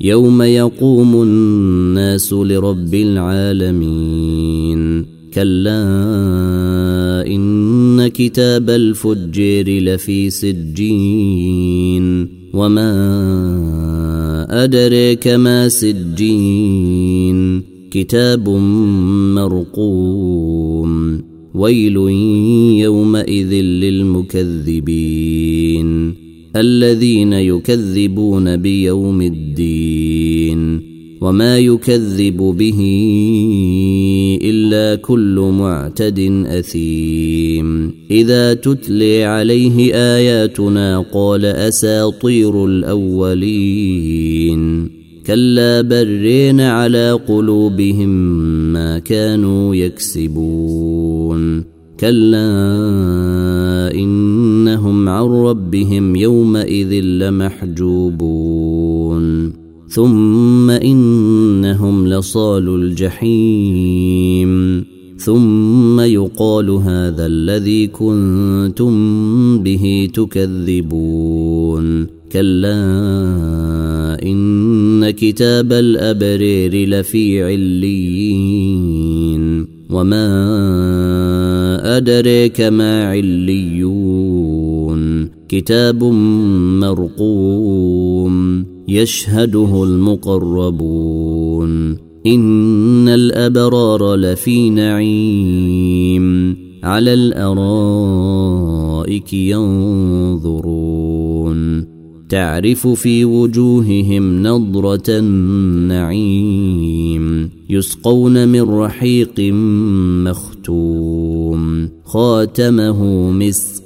يوم يقوم الناس لرب العالمين كلا ان كتاب الفجير لفي سجين وما ادريك ما سجين كتاب مرقوم ويل يومئذ للمكذبين الذين يكذبون بيوم الدين وما يكذب به إلا كل معتد أثيم. إذا تتلي عليه آياتنا قال أساطير الأولين. كلا برين على قلوبهم ما كانوا يكسبون. كلا عن ربهم يومئذ لمحجوبون. ثم إنهم لصال الجحيم. ثم يقال هذا الذي كنتم به تكذبون. كلا إن كتاب الأبرير لفي عليين. وما أدريك ما عليون. كتاب مرقوم يشهده المقربون إن الأبرار لفي نعيم على الأرائك ينظرون تعرف في وجوههم نضرة النعيم يسقون من رحيق مختوم خاتمه مسك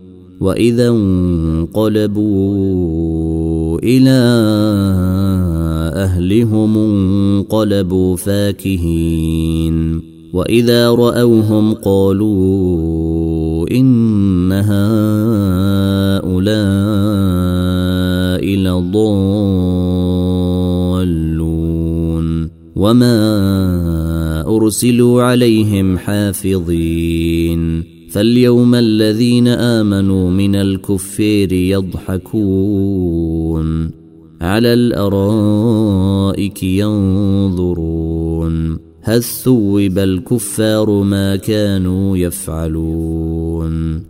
وإذا انقلبوا إلى أهلهم انقلبوا فاكهين. وإذا رأوهم قالوا إن هؤلاء لضالون. وما أرسلوا عليهم حافظين. فاليوم الذين آمنوا من الكفير يضحكون على الأرائك ينظرون هل ثوب الكفار ما كانوا يفعلون